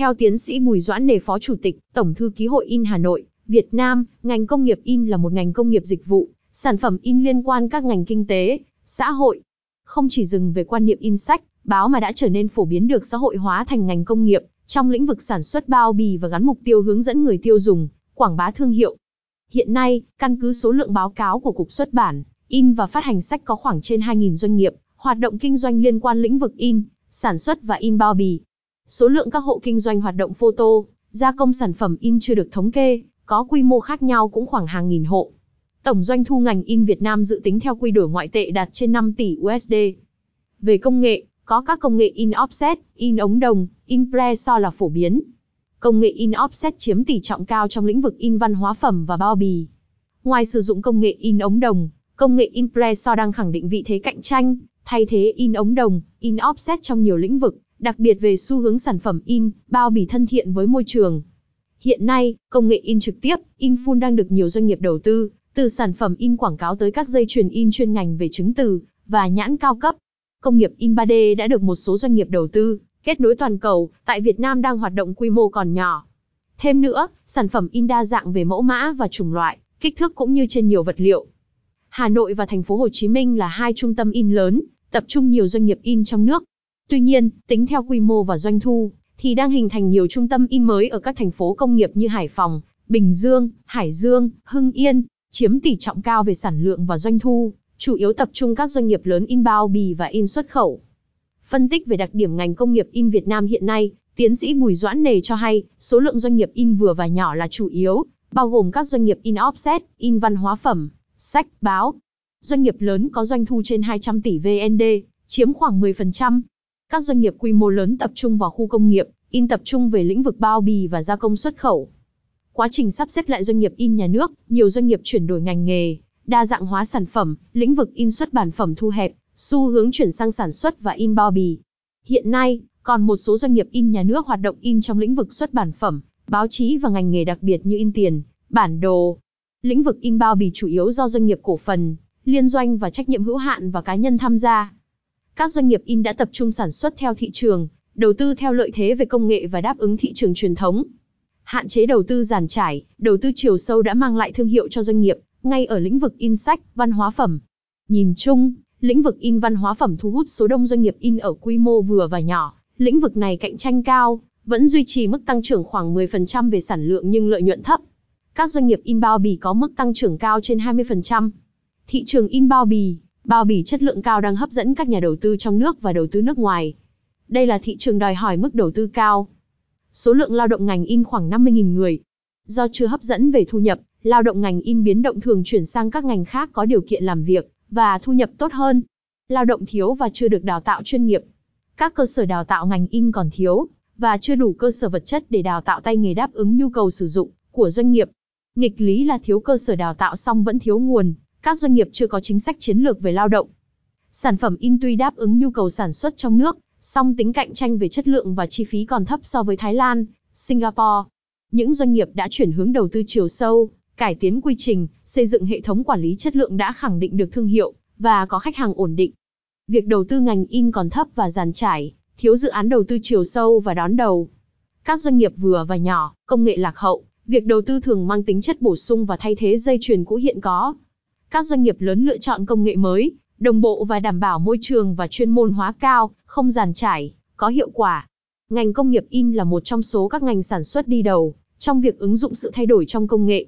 Theo tiến sĩ Bùi Doãn Nề Phó Chủ tịch, Tổng thư ký Hội in Hà Nội, Việt Nam, ngành công nghiệp in là một ngành công nghiệp dịch vụ, sản phẩm in liên quan các ngành kinh tế, xã hội. Không chỉ dừng về quan niệm in sách, báo mà đã trở nên phổ biến được xã hội hóa thành ngành công nghiệp, trong lĩnh vực sản xuất bao bì và gắn mục tiêu hướng dẫn người tiêu dùng, quảng bá thương hiệu. Hiện nay, căn cứ số lượng báo cáo của Cục xuất bản, in và phát hành sách có khoảng trên 2.000 doanh nghiệp, hoạt động kinh doanh liên quan lĩnh vực in, sản xuất và in bao bì. Số lượng các hộ kinh doanh hoạt động photo, gia công sản phẩm in chưa được thống kê, có quy mô khác nhau cũng khoảng hàng nghìn hộ. Tổng doanh thu ngành in Việt Nam dự tính theo quy đổi ngoại tệ đạt trên 5 tỷ USD. Về công nghệ, có các công nghệ in offset, in ống đồng, in preso là phổ biến. Công nghệ in offset chiếm tỷ trọng cao trong lĩnh vực in văn hóa phẩm và bao bì. Ngoài sử dụng công nghệ in ống đồng, công nghệ in preso đang khẳng định vị thế cạnh tranh, thay thế in ống đồng, in offset trong nhiều lĩnh vực, đặc biệt về xu hướng sản phẩm in, bao bì thân thiện với môi trường. Hiện nay, công nghệ in trực tiếp, in full đang được nhiều doanh nghiệp đầu tư, từ sản phẩm in quảng cáo tới các dây chuyền in chuyên ngành về chứng từ và nhãn cao cấp. Công nghiệp in 3D đã được một số doanh nghiệp đầu tư, kết nối toàn cầu, tại Việt Nam đang hoạt động quy mô còn nhỏ. Thêm nữa, sản phẩm in đa dạng về mẫu mã và chủng loại, kích thước cũng như trên nhiều vật liệu. Hà Nội và thành phố Hồ Chí Minh là hai trung tâm in lớn, tập trung nhiều doanh nghiệp in trong nước. Tuy nhiên, tính theo quy mô và doanh thu, thì đang hình thành nhiều trung tâm in mới ở các thành phố công nghiệp như Hải Phòng, Bình Dương, Hải Dương, Hưng Yên, chiếm tỷ trọng cao về sản lượng và doanh thu, chủ yếu tập trung các doanh nghiệp lớn in bao bì và in xuất khẩu. Phân tích về đặc điểm ngành công nghiệp in Việt Nam hiện nay, tiến sĩ Bùi Doãn Nề cho hay, số lượng doanh nghiệp in vừa và nhỏ là chủ yếu, bao gồm các doanh nghiệp in offset, in văn hóa phẩm, sách, báo. Doanh nghiệp lớn có doanh thu trên 200 tỷ VND, chiếm khoảng 10%. Các doanh nghiệp quy mô lớn tập trung vào khu công nghiệp, in tập trung về lĩnh vực bao bì và gia công xuất khẩu. Quá trình sắp xếp lại doanh nghiệp in nhà nước, nhiều doanh nghiệp chuyển đổi ngành nghề, đa dạng hóa sản phẩm, lĩnh vực in xuất bản phẩm thu hẹp, xu hướng chuyển sang sản xuất và in bao bì. Hiện nay, còn một số doanh nghiệp in nhà nước hoạt động in trong lĩnh vực xuất bản phẩm, báo chí và ngành nghề đặc biệt như in tiền, bản đồ. Lĩnh vực in bao bì chủ yếu do doanh nghiệp cổ phần, liên doanh và trách nhiệm hữu hạn và cá nhân tham gia. Các doanh nghiệp in đã tập trung sản xuất theo thị trường, đầu tư theo lợi thế về công nghệ và đáp ứng thị trường truyền thống. Hạn chế đầu tư giàn trải, đầu tư chiều sâu đã mang lại thương hiệu cho doanh nghiệp, ngay ở lĩnh vực in sách, văn hóa phẩm. Nhìn chung, lĩnh vực in văn hóa phẩm thu hút số đông doanh nghiệp in ở quy mô vừa và nhỏ. Lĩnh vực này cạnh tranh cao, vẫn duy trì mức tăng trưởng khoảng 10% về sản lượng nhưng lợi nhuận thấp. Các doanh nghiệp in bao bì có mức tăng trưởng cao trên 20%. Thị trường in bao bì, bao bì chất lượng cao đang hấp dẫn các nhà đầu tư trong nước và đầu tư nước ngoài. Đây là thị trường đòi hỏi mức đầu tư cao. Số lượng lao động ngành in khoảng 50.000 người. Do chưa hấp dẫn về thu nhập, lao động ngành in biến động thường chuyển sang các ngành khác có điều kiện làm việc và thu nhập tốt hơn. Lao động thiếu và chưa được đào tạo chuyên nghiệp. Các cơ sở đào tạo ngành in còn thiếu và chưa đủ cơ sở vật chất để đào tạo tay nghề đáp ứng nhu cầu sử dụng của doanh nghiệp. Nghịch lý là thiếu cơ sở đào tạo xong vẫn thiếu nguồn, các doanh nghiệp chưa có chính sách chiến lược về lao động. Sản phẩm in tuy đáp ứng nhu cầu sản xuất trong nước, song tính cạnh tranh về chất lượng và chi phí còn thấp so với Thái Lan, Singapore. Những doanh nghiệp đã chuyển hướng đầu tư chiều sâu, cải tiến quy trình, xây dựng hệ thống quản lý chất lượng đã khẳng định được thương hiệu và có khách hàng ổn định. Việc đầu tư ngành in còn thấp và giàn trải, thiếu dự án đầu tư chiều sâu và đón đầu. Các doanh nghiệp vừa và nhỏ, công nghệ lạc hậu, việc đầu tư thường mang tính chất bổ sung và thay thế dây chuyền cũ hiện có. Các doanh nghiệp lớn lựa chọn công nghệ mới, đồng bộ và đảm bảo môi trường và chuyên môn hóa cao, không giàn trải, có hiệu quả. Ngành công nghiệp in là một trong số các ngành sản xuất đi đầu trong việc ứng dụng sự thay đổi trong công nghệ.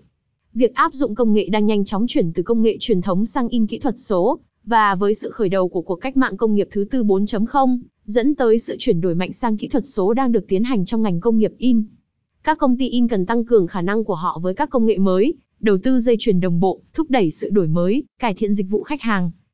Việc áp dụng công nghệ đang nhanh chóng chuyển từ công nghệ truyền thống sang in kỹ thuật số, và với sự khởi đầu của cuộc cách mạng công nghiệp thứ tư 4.0, dẫn tới sự chuyển đổi mạnh sang kỹ thuật số đang được tiến hành trong ngành công nghiệp in. Các công ty in cần tăng cường khả năng của họ với các công nghệ mới, đầu tư dây chuyền đồng bộ, thúc đẩy sự đổi mới, cải thiện dịch vụ khách hàng.